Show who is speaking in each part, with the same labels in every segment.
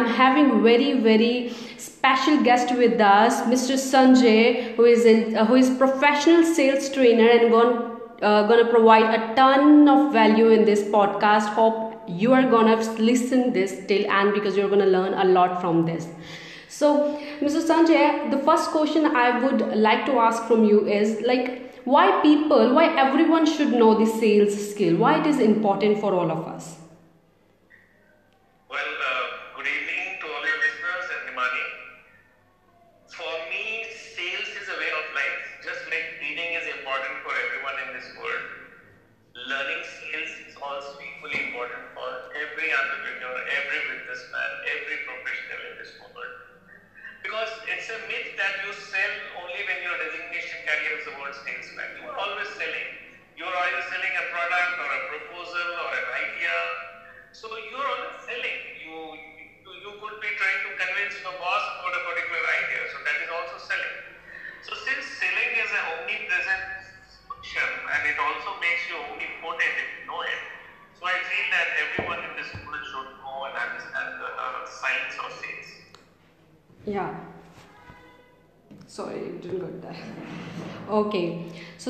Speaker 1: I'm having very very special guest with us, Mr. Sanjay, who is in, uh, who is professional sales trainer and going uh, gonna provide a ton of value in this podcast. Hope you are gonna listen this till end because you're gonna learn a lot from this. So, Mr. Sanjay, the first question I would like to ask from you is like why people, why everyone should know the sales skill, why it is important for all of us.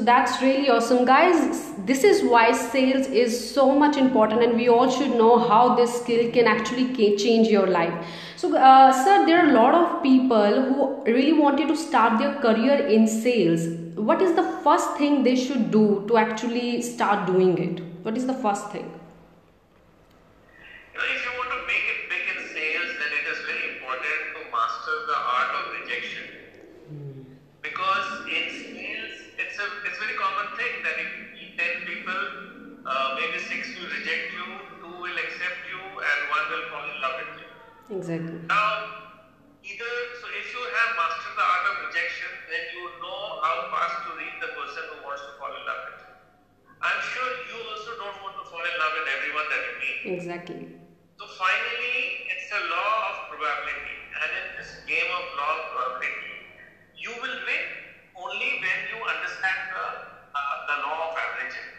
Speaker 1: So that's really awesome. Guys this is why sales is so much important and we all should know how this skill can actually change your life. So uh, sir there are a lot of people who really wanted to start their career in sales. What is the first thing they should do to actually start doing it? What is the first thing Exactly.
Speaker 2: Now, either, so if you have mastered the art of rejection, then you know how fast to read the person who wants to fall in love with you. I'm sure you also don't want to fall in love with everyone that you meet.
Speaker 1: Exactly.
Speaker 2: So finally, it's a law of probability. And in this game of law of probability, you will win only when you understand the, uh, the law of averaging.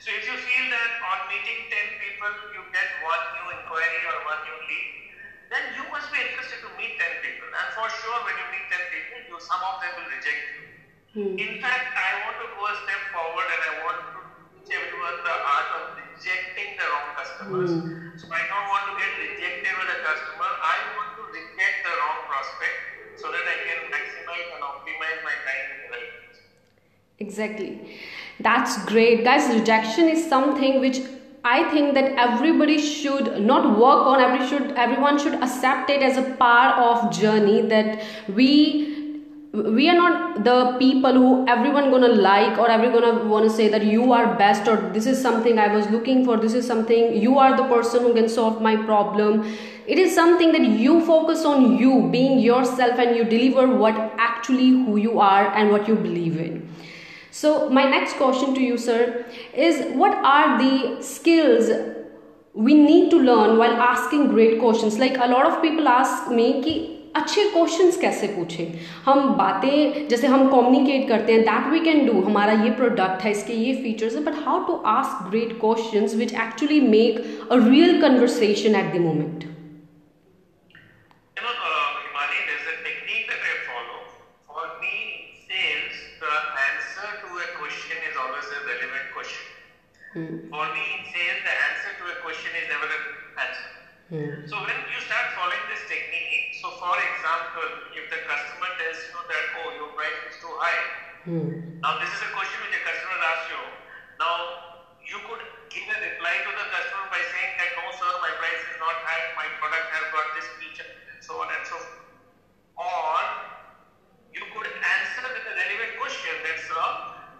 Speaker 2: So if you feel that on meeting 10 people, you get one new inquiry or one new lead, then you must be interested to meet 10 people. And for sure, when you meet 10 people, you, some of them will reject you. Hmm. In fact, I want to go a step forward and I want to teach everyone the art of rejecting the wrong customers. Hmm. So I don't want to get rejected with a customer. I want to reject the wrong prospect so that I can maximize and optimize my time in the right
Speaker 1: Exactly. That's great. Guys, rejection is something which I think that everybody should not work on every should everyone should accept it as a part of journey that we we are not the people who everyone gonna like or everyone gonna want to say that you are best or this is something i was looking for this is something you are the person who can solve my problem it is something that you focus on you being yourself and you deliver what actually who you are and what you believe in so my next question to you sir is what are the skills we need to learn while asking great questions like a lot of people ask me कि अच्छे questions कैसे पूछें हम बातें जैसे हम communicate करते हैं दैट वी कैन डू हमारा ये प्रोडक्ट है इसके ये फीचर्स है but how to ask great questions which actually make a real conversation at the moment
Speaker 2: Hmm. For me, in sales, the answer to a question is never an answer. Hmm. So when you start following this technique, so for example, if the customer tells you that, oh, your price is too high, hmm. now this is a question which the customer asks you. Now, you could give a reply to the customer by saying that, no, sir, my price is not high, my product has got this feature, and so on and so forth. Or you could answer with a relevant question that, sir,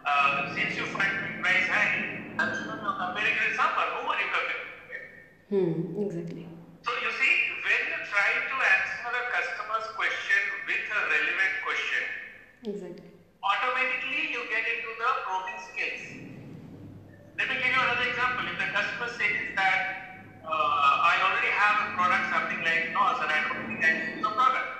Speaker 2: uh, since you find my price high, I'm sure you're comparing with someone. Who are you comparing with?
Speaker 1: Hmm, exactly.
Speaker 2: So you see, when you try to answer a customer's question with a relevant question,
Speaker 1: exactly.
Speaker 2: automatically you get into the probing skills. Let me give you another example. If the customer says that uh, I already have a product, something like NOS, and I don't think I need the product.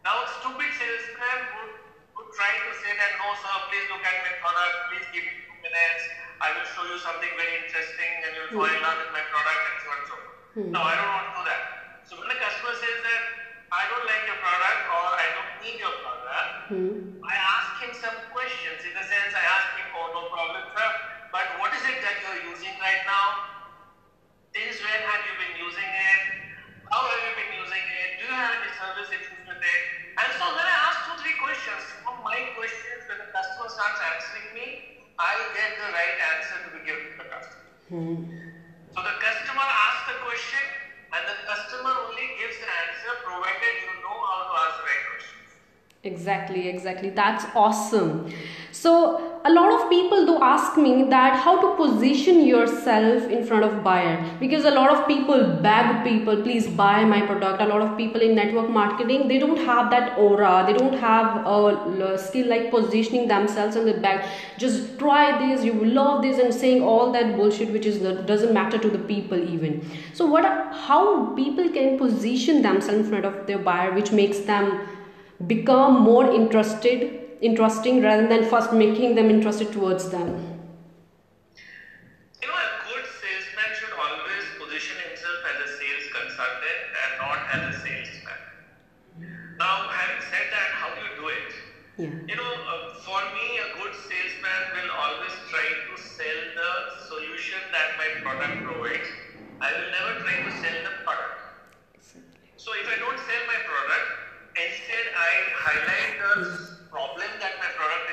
Speaker 2: Now, a stupid salesman would, would try to say that, no, sir, please look at my product, please give me two minutes. I will show you something very interesting and you'll hmm. fall in love with my product and so on and so forth. Hmm. No, I don't want to do that. So when the customer says that I don't like your product or I don't need your product,
Speaker 1: hmm.
Speaker 2: I ask him some questions. In the sense, I ask him, oh, no problem, sir, but what is it that you're using right now? Since when have you been using it? How have you been using it? Do you have any service issues with it? And so then I ask two, three questions. I get the right answer to be given to the customer. Hmm. So the customer asks the question and the customer only gives the answer provided you know how to ask the right question.
Speaker 1: Exactly, exactly. That's awesome. So a lot of people do ask me that how to position yourself in front of buyer because a lot of people beg people please buy my product. A lot of people in network marketing they don't have that aura. They don't have a skill like positioning themselves in the back. Just try this. You love this and saying all that bullshit which is doesn't matter to the people even. So what? How people can position themselves in front of their buyer which makes them become more interested interesting rather than first making them interested towards them.
Speaker 2: You know a good salesman should always position himself as a sales consultant and not as a salesman. Now having said that how do you do it?
Speaker 1: Yeah.
Speaker 2: you know uh, for me a good salesman will always try to sell the solution that my product provides. I will never try to sell the product. So if i don't sell my product Instead, I highlight the problem that my product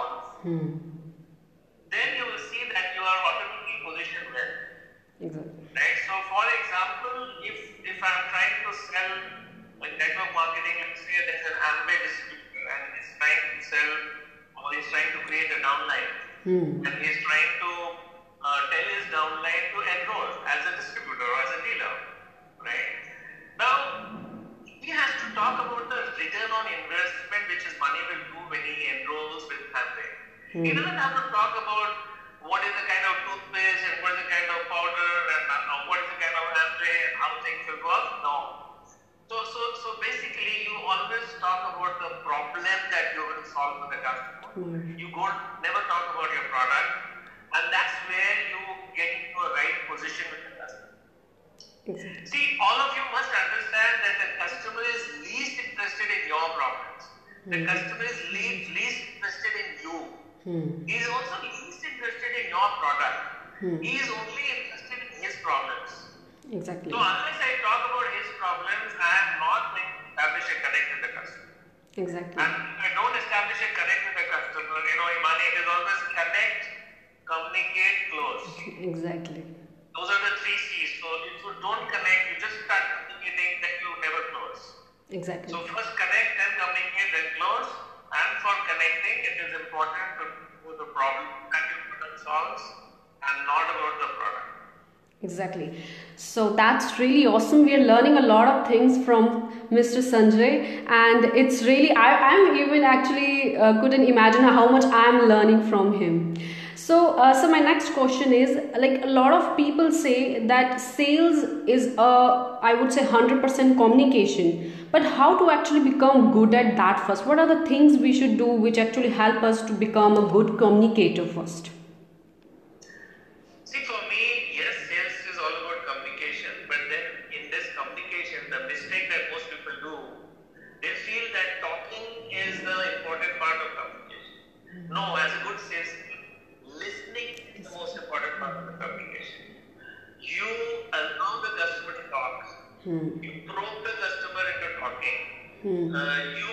Speaker 2: is going to solve.
Speaker 1: Hmm.
Speaker 2: Then you will see that you are automatically positioned well.
Speaker 1: Exactly.
Speaker 2: Right. So, for example, if if I'm trying to sell like network marketing, let's say there's an Amway distributor and he's trying to sell or he's trying to create a downline,
Speaker 1: Hmm.
Speaker 2: and he's trying to uh, tell his downline to enroll as a distributor or as a dealer, right? Now he has to talk about the return on investment which his money will do when he enrolls with Amway.
Speaker 1: Hmm.
Speaker 2: He doesn't have to talk about what is the kind of toothpaste and what is the kind of powder and uh, what is the kind of Amway and how things will work. No. So, so, so basically, you always talk about the problem that you will solve for the customer.
Speaker 1: Hmm.
Speaker 2: You go never talk about your product, and that's where you get into a right position with.
Speaker 1: Exactly.
Speaker 2: See, all of you must understand that the customer is least interested in your problems. The customer is least, least interested in you.
Speaker 1: Hmm.
Speaker 2: He is also least interested in your product.
Speaker 1: Hmm.
Speaker 2: He is only interested in his problems.
Speaker 1: Exactly.
Speaker 2: So unless I talk about his problems, I am not going to establish a connect with the customer.
Speaker 1: Exactly.
Speaker 2: And if I don't establish a connect with the customer, you know, Imani, it is always connect, communicate, close.
Speaker 1: Exactly.
Speaker 2: Those are the three C's. So if you don't connect, you just start communicating, that you never close.
Speaker 1: Exactly.
Speaker 2: So first connect, then communicate, then close. And for connecting, it is important to know the problem that your product solves and not about the product.
Speaker 1: Exactly. So that's really awesome. We are learning a lot of things from Mr. Sanjay, and it's really I, I'm even actually uh, couldn't imagine how much I'm learning from him. So, uh, so my next question is like a lot of people say that sales is a I would say hundred percent communication, but how to actually become good at that first? What are the things we should do which actually help us to become a good communicator first?
Speaker 2: See, for me, yes, sales is all about communication, but then in this communication, the mistake that most people do, they feel that talking is the important part of communication. No, as a good salesman, listening is the most important part of the communication. You allow the customer to talk,
Speaker 1: Hmm.
Speaker 2: you probe the customer into talking,
Speaker 1: Hmm.
Speaker 2: uh, you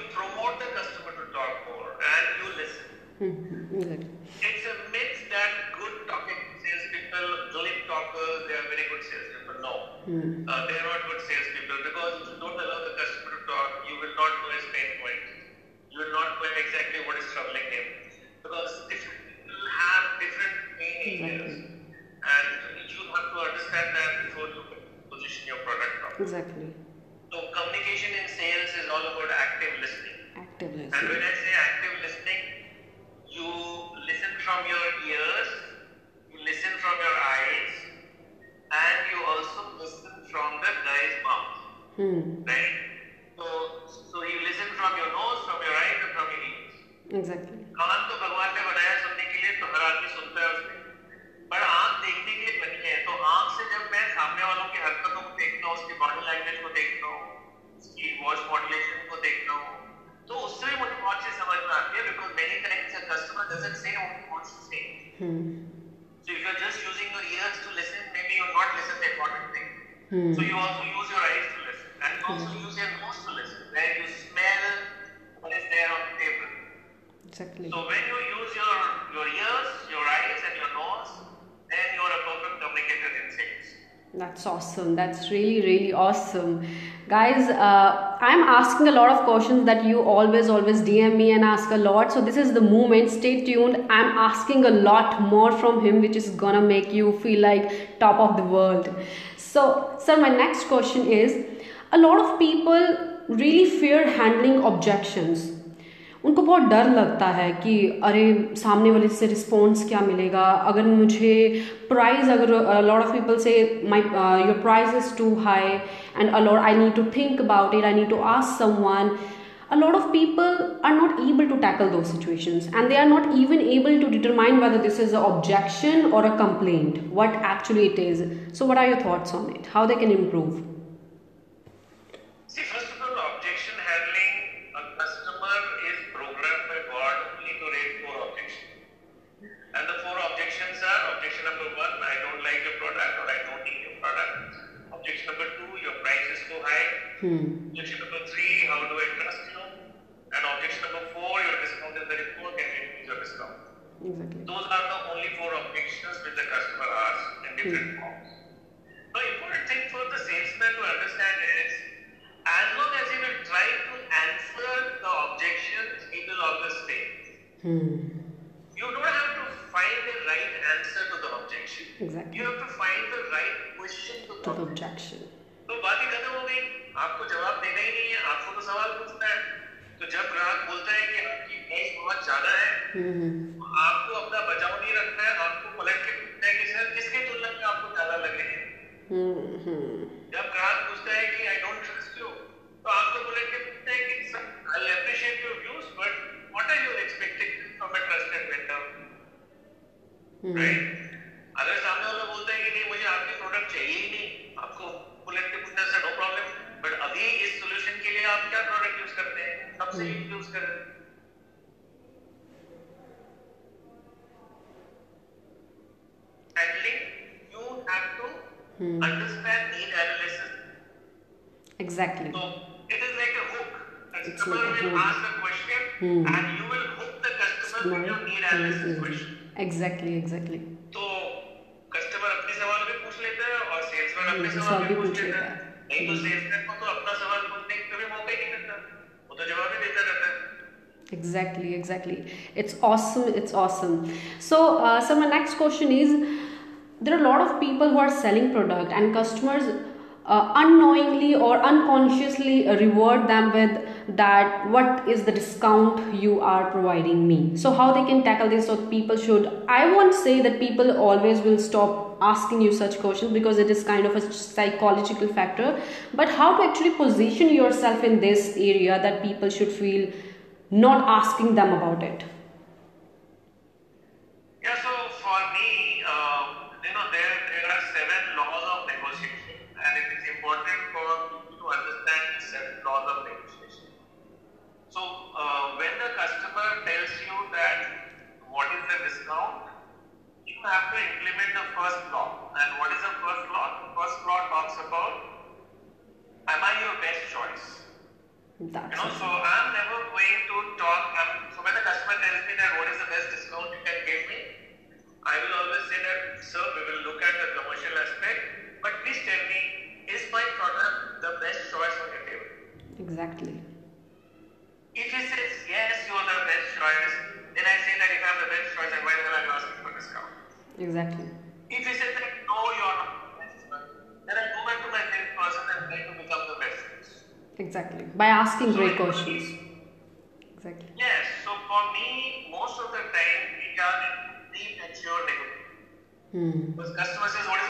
Speaker 1: Exactly.
Speaker 2: So communication in sales is all about active listening.
Speaker 1: Active listening.
Speaker 2: And when I say active listening, you listen from your ears, you listen from your eyes, and you also listen from the guy's mouth,
Speaker 1: Hmm.
Speaker 2: right? So, so you listen from your nose, from your eyes, and from your ears.
Speaker 1: Exactly.
Speaker 2: कान customer to appear because many times a customer doesn't say what he wants to say.
Speaker 1: Hmm.
Speaker 2: So if you're just using your ears to listen, maybe you'll not listen the important thing.
Speaker 1: Hmm.
Speaker 2: So you also use your eyes to listen and also hmm. use your nose to listen, where you smell what is there on the table.
Speaker 1: Exactly.
Speaker 2: So when you use your, your ears, your eyes and your nose, then you're a perfect communicator in sync.
Speaker 1: That's awesome. That's really, really awesome. Guys, uh, I'm asking a lot of questions that you always, always DM me and ask a lot. So, this is the moment. Stay tuned. I'm asking a lot more from him, which is gonna make you feel like top of the world. So, sir, my next question is a lot of people really fear handling objections. उनको बहुत डर लगता है कि अरे सामने वाले से रिस्पॉन्स क्या मिलेगा अगर मुझे प्राइस अगर lot of people say my your price is too high and a lot I need to think about it I need to ask someone a lot of people are not able to tackle those situations and they are not even able to determine whether this is an objection or a complaint what actually it is so what are your thoughts on it how they can improve hmm.
Speaker 2: Objection number three, how do I trust you? And objection number four, your discount is very poor, can you increase your discount?
Speaker 1: exactly
Speaker 2: Those are the only four objections which the customer asks in different forms. The important thing for the salesman to understand is as long as he will try to answer the objections, he will always fail.
Speaker 1: hmm.
Speaker 2: You don't have to find the right answer to the objection.
Speaker 1: exactly
Speaker 2: You have to find the right question to the
Speaker 1: to the
Speaker 2: objection.
Speaker 1: objection
Speaker 2: तो बात ही खत्म हो गई आपको जवाब देना ही नहीं है आपको तो सवाल पूछना है तो जब ग्राहक बोलता है कि आपकी प्राइस बहुत ज़्यादा है
Speaker 1: hmm.
Speaker 2: तो आपको अपना बचाव नहीं रखना है आपको पलट के पूछना है कि सर किसके तुलना में आपको ज़्यादा लगे हैं
Speaker 1: Hmm.
Speaker 2: जब ग्राहक पूछता है कि आई डोंट ट्रस्ट यू तो आपको पलट के पूछना है कि sir I appreciate your views but what are
Speaker 1: your
Speaker 2: expectation from trusted vendor. Right हैं से यूज़ कर रहे हैं handling you have to
Speaker 1: Hmm.
Speaker 2: understand need analysis
Speaker 1: exactly
Speaker 2: so it is like a hook
Speaker 1: It's
Speaker 2: customer
Speaker 1: like a
Speaker 2: will
Speaker 1: hook.
Speaker 2: ask a question
Speaker 1: Hmm.
Speaker 2: and you will hook the customer with your need analysis question
Speaker 1: exactly exactly
Speaker 2: तो customer अपने सवाल भी पूछ लेता है और salesman अपने
Speaker 1: हम्म,
Speaker 2: सवाल भी पूछ
Speaker 1: लेता है।
Speaker 2: है नहीं तो सेल्समैन को
Speaker 1: Exactly, exactly. It's awesome. It's awesome. So, uh, so my next question is: there are a lot of people who are selling product, and customers uh, unknowingly or unconsciously reward them with that. What is the discount you are providing me? So, how they can tackle this? So, people should. I won't say that people always will stop asking you such questions because it is kind of a psychological factor. But how to actually position yourself in this area that people should feel not asking them about it.
Speaker 2: Yeah, so for me, uh, you know, there, there are seven laws of negotiation, and it is important for people to understand the seven laws of negotiation. So, uh, when the customer tells you that what is the discount, you have to implement the first law. And what is the first law? The first law talks about, am I your best choice?
Speaker 1: That's
Speaker 2: You know,
Speaker 1: it.
Speaker 2: so I'm never going to talk. I'm, so when the customer tells me that what is the best discount you can give me, I will always say that, sir, we will look at the commercial aspect, but please tell me, is my product the best choice on your table?
Speaker 1: Exactly.
Speaker 2: If he says yes, you are the best choice, then I say that if I'm the best choice, then why the hell are you asking for discount?
Speaker 1: Exactly.
Speaker 2: If he says that no, you are not the best choice, then I go back to my sales person and try to become the best choice.
Speaker 1: Exactly. By asking great
Speaker 2: So,
Speaker 1: questions. Exactly.
Speaker 2: Yes, so for me, most of the time we are in premature negotiation.
Speaker 1: Hmm.
Speaker 2: Because customer says what is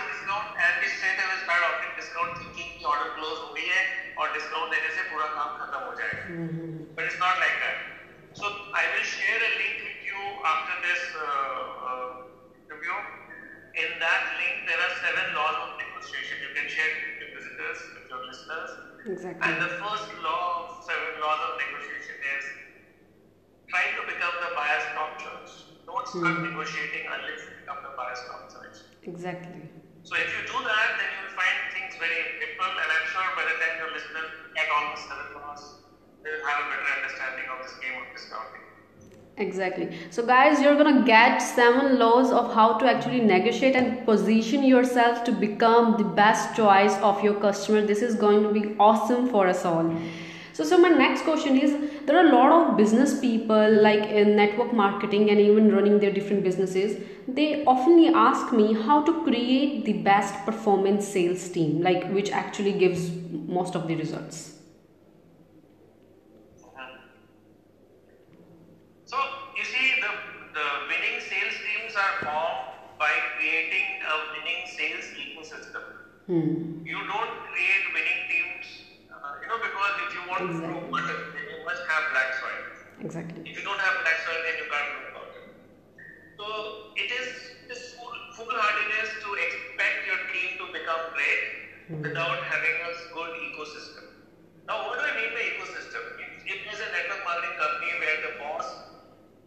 Speaker 2: और discount देने से पूरा काम खत्म हो जाएगा.
Speaker 1: Hmm.
Speaker 2: But it's not like that. So I will share a link with you after this uh, uh, review. In that link, there are seven laws of negotiation. You can share it with your visitors, with your listeners.
Speaker 1: Exactly.
Speaker 2: And the first law of seven laws of negotiation is try to become the buyer's top choice. Don't start negotiating unless you become the bar is concerned.
Speaker 1: Exactly.
Speaker 2: So if you do that, then you will find things very simple, and I'm sure by the time the seven bars, they will have a better understanding of this game of discounting.
Speaker 1: Exactly. So, guys, you're gonna get seven laws of how to actually negotiate and position yourself to become the best choice of your customer. This is going to be awesome for us all. So, so my next question is there are a lot of business people like in network marketing and even running their different businesses. They often ask me how to create the best performance sales team, like which actually gives most of the results.
Speaker 2: So you see, the the winning sales teams are formed by creating a winning sales ecosystem.
Speaker 1: Hmm.
Speaker 2: You don't create winning teams, uh, you know, because if you want to grow
Speaker 1: Exactly.
Speaker 2: then you must have black soil.
Speaker 1: Exactly.
Speaker 2: If you don't have black soil, then you can't. So it is this fool, foolhardiness to expect your team to become great without having a good ecosystem. Now, what do I mean by ecosystem? If, if a network marketing company where the boss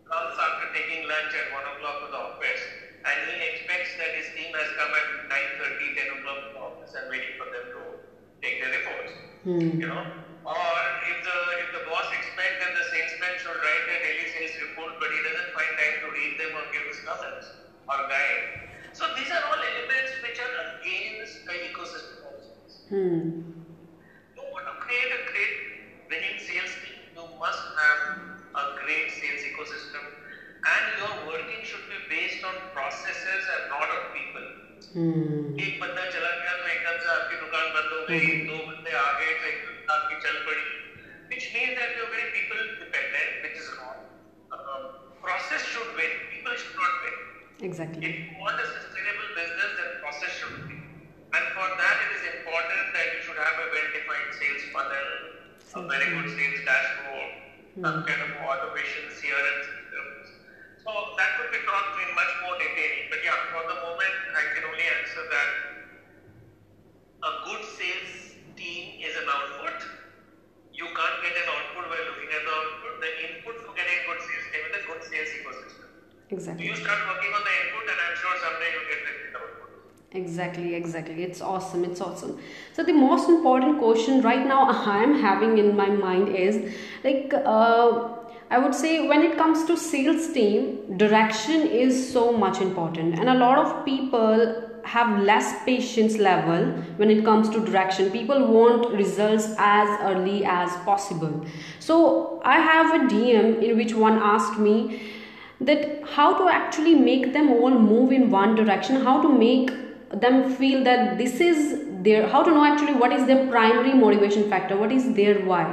Speaker 2: comes after taking lunch at 1 o'clock to the office and he expects that his team has come at 9.30, 10 o'clock to the office and waiting for them to take their reports.
Speaker 1: Hmm.
Speaker 2: You know? Or if the if the boss expects that the salesman should write a daily sales report but he doesn't find time to read them or give his comments or guide. So these are all elements which are against the ecosystem also.
Speaker 1: Hmm.
Speaker 2: You want to create a great winning sales team, you must have a great sales ecosystem and your working should be based on processes and not on people.
Speaker 1: Hmm.
Speaker 2: एक बंदा चला गया तो एकदम से आपकी दुकान बंद हो गई
Speaker 1: Exactly.
Speaker 2: if you want a sustainable business then process should be. and for that it is important that you should have a well defined sales funnel a very good sales dashboard hmm. some kind of automation CRM systems so that could be talked in much more detail but yeah for the moment I can only answer that a good sales team is an output. You can't get an output by looking at the output. The input for getting a good sales team is a good sales ecosystem.
Speaker 1: Exactly.
Speaker 2: You start working on the input, and I'm sure someday you'll get the output.
Speaker 1: Exactly, exactly. It's awesome. It's awesome. So the most important question right now I'm having in my mind is like uh, I would say when it comes to sales team, direction is so much important, and a lot of people have less patience level when it comes to direction. People want results as early as possible. So I have a DM in which one asked me that how to actually make them all move in one direction how to make them feel that this is their how to know actually what is their primary motivation factor what is their why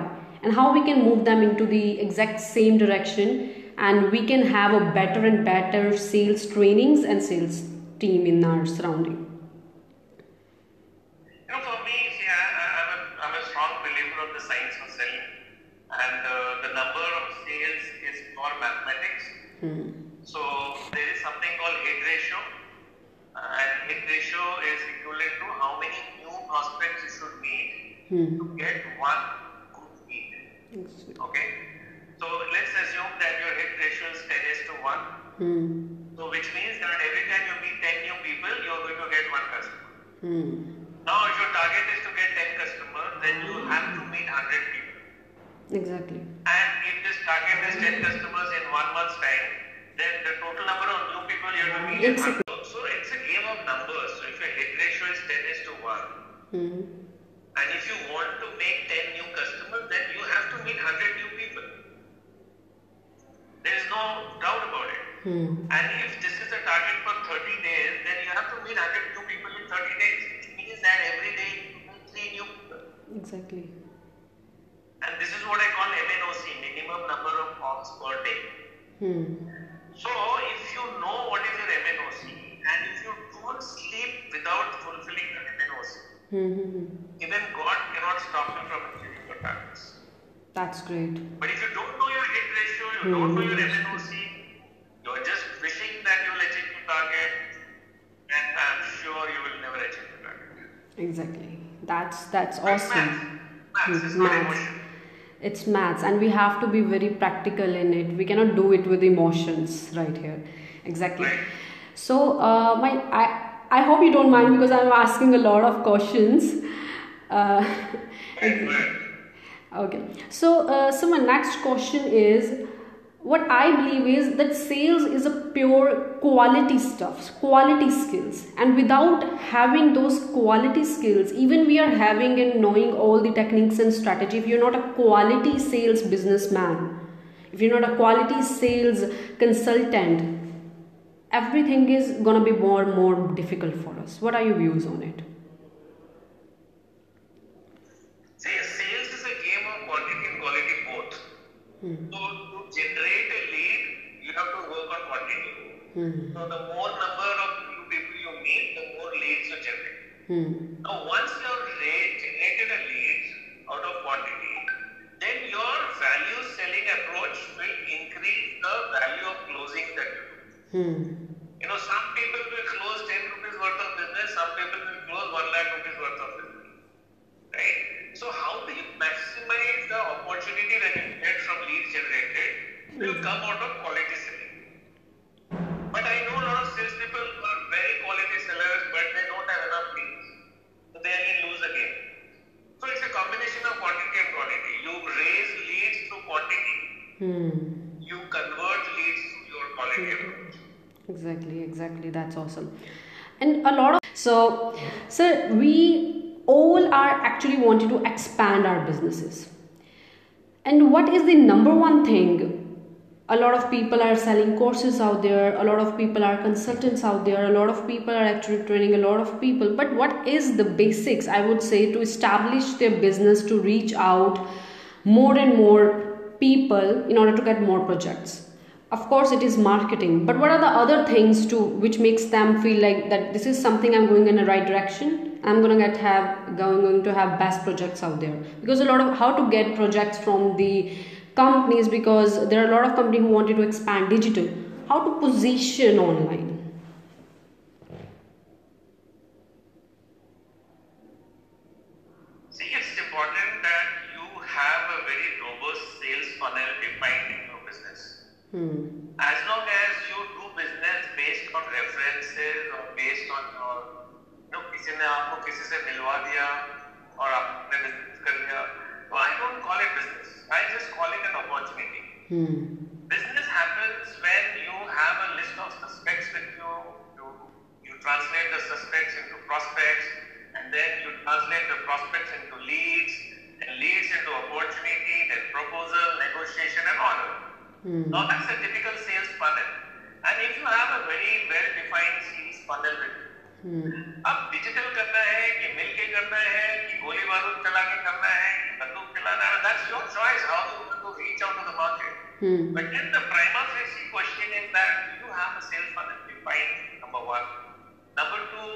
Speaker 1: and how we can move them into the exact same direction and we can have a better and better sales trainings and sales team in our surrounding
Speaker 2: You know, for me, see, I, I, I'm, a, I'm a strong believer of the science of selling, and uh, the number of sales is for mathematics. So there is something called hit ratio, and hit ratio is equivalent to how many new prospects you should meet to get one good lead. Okay, so let's assume that your hit ratio is 10 is to 1.
Speaker 1: Hmm.
Speaker 2: So which means that every time you meet 10 new people, you are going to get one customer.
Speaker 1: Hmm.
Speaker 2: Now, if your target is to get 10 customers, then you have to meet 100 people.
Speaker 1: exactly
Speaker 2: And if this target is 10 customers in one month's time, then the total number of new people you have to meet is
Speaker 1: It's a-
Speaker 2: So it's a game of numbers. So if your hit ratio is 10 is to 1,
Speaker 1: hmm.
Speaker 2: and if you want to make 10 new customers, then you have to meet 100 new people. There is no doubt about it.
Speaker 1: Hmm.
Speaker 2: And if this is a target for 30 days, then you have to meet 100 new people in 30 days, which means that every day you meet 3 new people.
Speaker 1: exactly
Speaker 2: And this is what I call MNOC, minimum number of calls per day.
Speaker 1: hmm.
Speaker 2: So if you know what is your MNOC, and if you don't sleep without fulfilling the MNOC,
Speaker 1: Hmm. hmm, hmm.
Speaker 2: even God cannot stop you from achieving your targets.
Speaker 1: that's great
Speaker 2: But if you don't know your hit ratio, you don't know your MNOC, you're just wishing that you will achieve your target, and I'm sure you will never achieve your target.
Speaker 1: exactly that's that's awesome
Speaker 2: maths. Maths is
Speaker 1: it's maths and we have to be very practical in it. We cannot do it with emotions right here. Exactly. So uh, my I, I hope you don't mind because I'm asking a lot of questions. Uh, okay. So uh, so my next question is what I believe is that sales is a pure quality stuff, quality skills, and without having those quality skills, even we are having and knowing all the techniques and strategy, if you're not a quality sales businessman, if you're not a quality sales consultant, everything is gonna be more and more difficult for us. What are your views on it?
Speaker 2: See, sales is a game of quantity and quality both.
Speaker 1: Hmm.
Speaker 2: So generate a lead, you have to work on quantity.
Speaker 1: Hmm.
Speaker 2: So the more number of new people you meet, the more leads you generate.
Speaker 1: Hmm.
Speaker 2: Now once you have ra- generated a lead out of quantity, then your value selling approach will increase the value of closing that you do.
Speaker 1: Hmm.
Speaker 2: You know, some people will close 10 rupees worth of business, some people will close 1 lakh rupees worth of business. Right? So, how do you maximize the opportunity that you get from leads generated will come out of quality selling. But I know a lot of salespeople who are very quality sellers, but they don't have enough leads. So, they again lose game. So, it's a combination of quantity and quality. You raise leads through quantity,
Speaker 1: Hmm.
Speaker 2: you convert leads through your quality approach.
Speaker 1: Exactly, exactly. That's awesome. And a lot of so, sir, we all are actually wanting to expand our businesses. And what is the number one thing? A lot of people are selling courses out there, a lot of people are consultants out there, a lot of people are actually training a lot of people. But what is the basics, I would say, to establish their business to reach out more and more people in order to get more projects? of course it is marketing but what are the other things too which makes them feel like that this is something i'm going in the right direction i'm going to get have going, going to have best projects out there because a lot of how to get projects from the companies because there are a lot of companies who wanted to expand digital how to position online
Speaker 2: See, it's important that you have a very robust sales funnel defined in your business.
Speaker 1: hmm.
Speaker 2: As long as you do business based on references or based on your, you know, किसी ने आपको किसी से मिलवा दिया और आपने business कर लिया, so I don't call it business. I just call it an opportunity.
Speaker 1: Hmm.
Speaker 2: Business happens when you have a list of suspects with you. You, you translate the suspects into prospects, and then you translate the prospects into leads, and leads into opportunity, then proposal, negotiation, and order.
Speaker 1: Hmm.
Speaker 2: Now that's a typical sales funnel. And if you have a very well-defined sales funnel with you,
Speaker 1: Hmm.
Speaker 2: अब digital करना है कि मिल के करना है कि गोली बारूद चला के करना है है your choice how you want to reach out to the market
Speaker 1: Hmm.
Speaker 2: But then the prima facie question is that do you have a sales funnel defined, number one. Number two,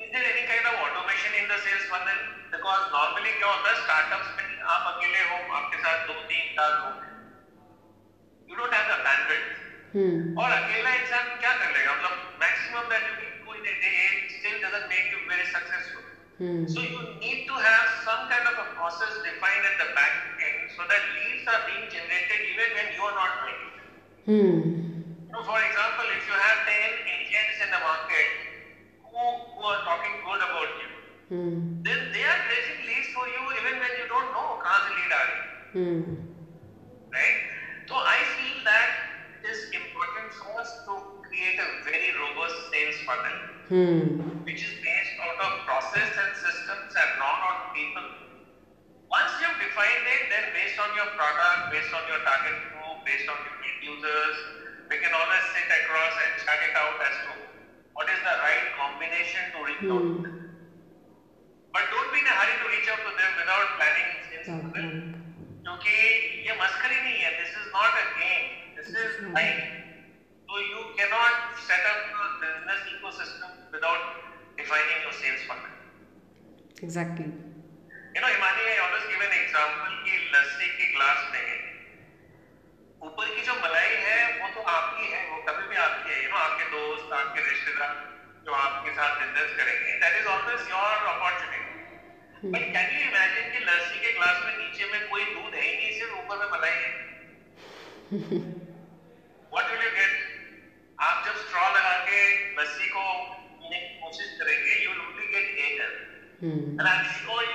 Speaker 2: is there any kind of automation in the sales funnel? Because normally क्या होता है startups में आप अकेले हो आपके साथ दो तीन चार लोग हैं. You don't have the bandwidth.
Speaker 1: Hmm.
Speaker 2: और अकेला इंसान क्या कर लेगा मतलब maximum that you can do in a day still doesn't make you very successful.
Speaker 1: Hmm.
Speaker 2: So you need to have some kind of a process defined at the back end so that leads are being generated even when you are not doing it.
Speaker 1: Hmm.
Speaker 2: So for example, if you have 10 agents in the market who, who are talking good about you,
Speaker 1: hmm.
Speaker 2: then they are raising leads for you even when you don't know kahan lead are.
Speaker 1: Hmm.
Speaker 2: Right? So I feel that it is important for us to create a very robust sales funnel.
Speaker 1: Hmm.
Speaker 2: based on your product, based on your target group, based on your end users, we can always sit across and chart it out as to what is the right combination to reach out to them. But don't be in a hurry to reach out to them without planning sales funnel. क्योंकि ये मस्करी नहीं है this is not a game this is life so you cannot set up a business ecosystem without defining your sales funnel
Speaker 1: Exactly.
Speaker 2: You know Imani, I always give an example कि लस्सी की glass में ऊपर की जो मलाई है वो तो आपकी है वो कभी भी आपकी है। यू नो आपके दोस्त आपके रिश्तेदार जो आपके साथ बिज़नेस करेंगे। That is always your opportunity but can you imagine कि लस्सी के ग्लास में नीचे में कोई दूध है ही नहीं सिर्फ़ ऊपर में मलाई है? व्हाट विल यू गेट आप जब स्ट्रॉ लगा के लस्सी को पीने की कोशिश करेंगे you will only get air and I think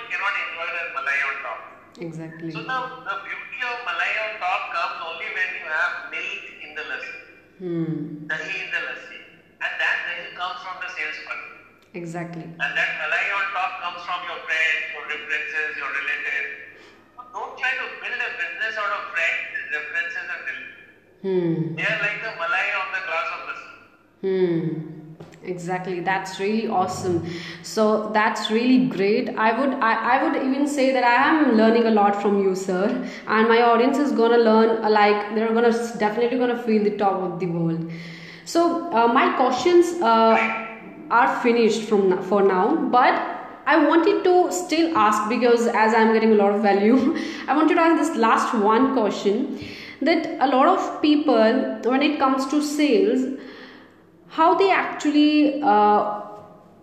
Speaker 1: Exactly.
Speaker 2: So the, the beauty of malai on top comes only when you have milk in the lassi,
Speaker 1: Hmm.
Speaker 2: dahi in the lassi. And that dahi comes from the sales funnel.
Speaker 1: Exactly.
Speaker 2: And that malai on top comes from your friends, your references, your relatives. So don't try to build a business out of friends, references, and relatives.
Speaker 1: Hmm.
Speaker 2: They are like the malai on the glass of lassi.
Speaker 1: Hmm. Exactly. That's really awesome. So that's really great. I would I, I would even say that I am learning a lot from you, sir. And my audience is gonna learn uh, like they're gonna definitely gonna feel the top of the world. So uh, my questions uh, are finished from for now, but I wanted to still ask because as I'm getting a lot of value, I wanted to ask this last one question that a lot of people when it comes to sales how they actually uh,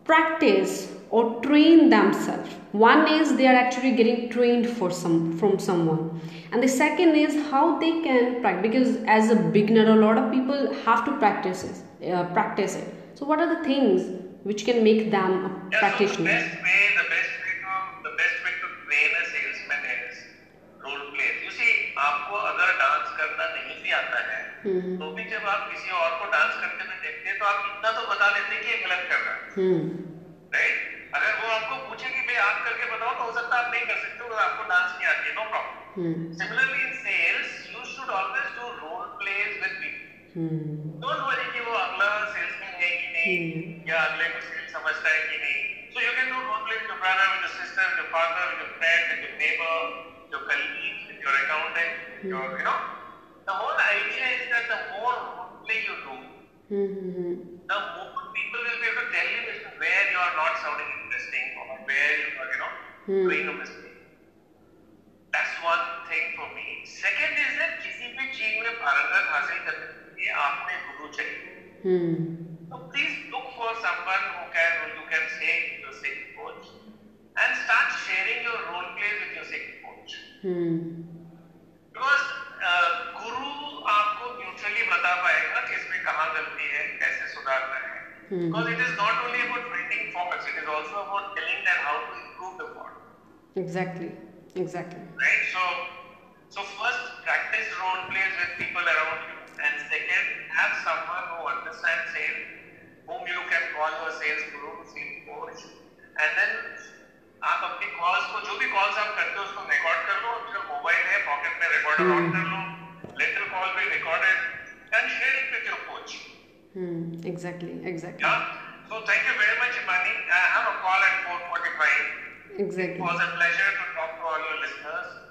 Speaker 1: practice or train themselves. One is they are actually getting trained for some from someone. And the second is how they can practice because as a beginner a lot of people have to practice it uh, practice it. So what are the things which can make them a
Speaker 2: Yeah, so the
Speaker 1: practitioner?
Speaker 2: best way, the best way to, the best way to train is आपको अगर dance करना नहीं भी आता है, तो भी जब आप किसी और को डांस करते हुए देखते हैं, तो आप इतना तो बता देते हैं कि ये गलत कर रहा है. राइट? अगर वो आपको पूछे कि भाई आप करके बताओ, तो हो सकता है आप नहीं कर सकते अगर आपको डांस नहीं आती है, problem.
Speaker 1: Hmm.
Speaker 2: Similarly, in sales, you should always do role plays with.
Speaker 1: Hmm.
Speaker 2: Don't worry कि वो अगला सेल्समैन है कि नहीं या अगले को सेल्स समझता है कि नहीं so you can do role play with your brother with your sister with your father with your friend with your neighbour your colleague with your accountant your you know the whole idea is that the more role play you do
Speaker 1: Hmm. Hmm.
Speaker 2: the more people will be able to tell you as to where you are not sounding interesting or where you are you know doing a mistake that's one thing for me second is that किसी भी चीज में पारंगत हासिल करने के लिए आपने गुरु चाहिए
Speaker 1: Hmm.
Speaker 2: So please look for someone who can who you can say your sick coach and start sharing your role
Speaker 1: hmm.
Speaker 2: Because Guru uh, आपको म्यूचुअली बता पाएगा कि इसमें कहाँ गलती है कैसे सुधारना है। Because it is not only about training focus it is also about telling that how to improve the body
Speaker 1: exactly exactly
Speaker 2: right so so first practice role plays with people around you and second, have someone who understands sales, whom you can call your sales guru, sales coach, and then आप अपनी calls को जो भी calls आप करते हो उसको record कर लो आपका मोबाइल है पॉकेट में रिकॉर्डर हम्म। ऑन कर लो लेटर कॉल भी recorded and share it with your coach
Speaker 1: hmm exactly exactly
Speaker 2: so thank you very much Imani I have a call at 4:45
Speaker 1: exactly it
Speaker 2: was a pleasure to talk to all your listeners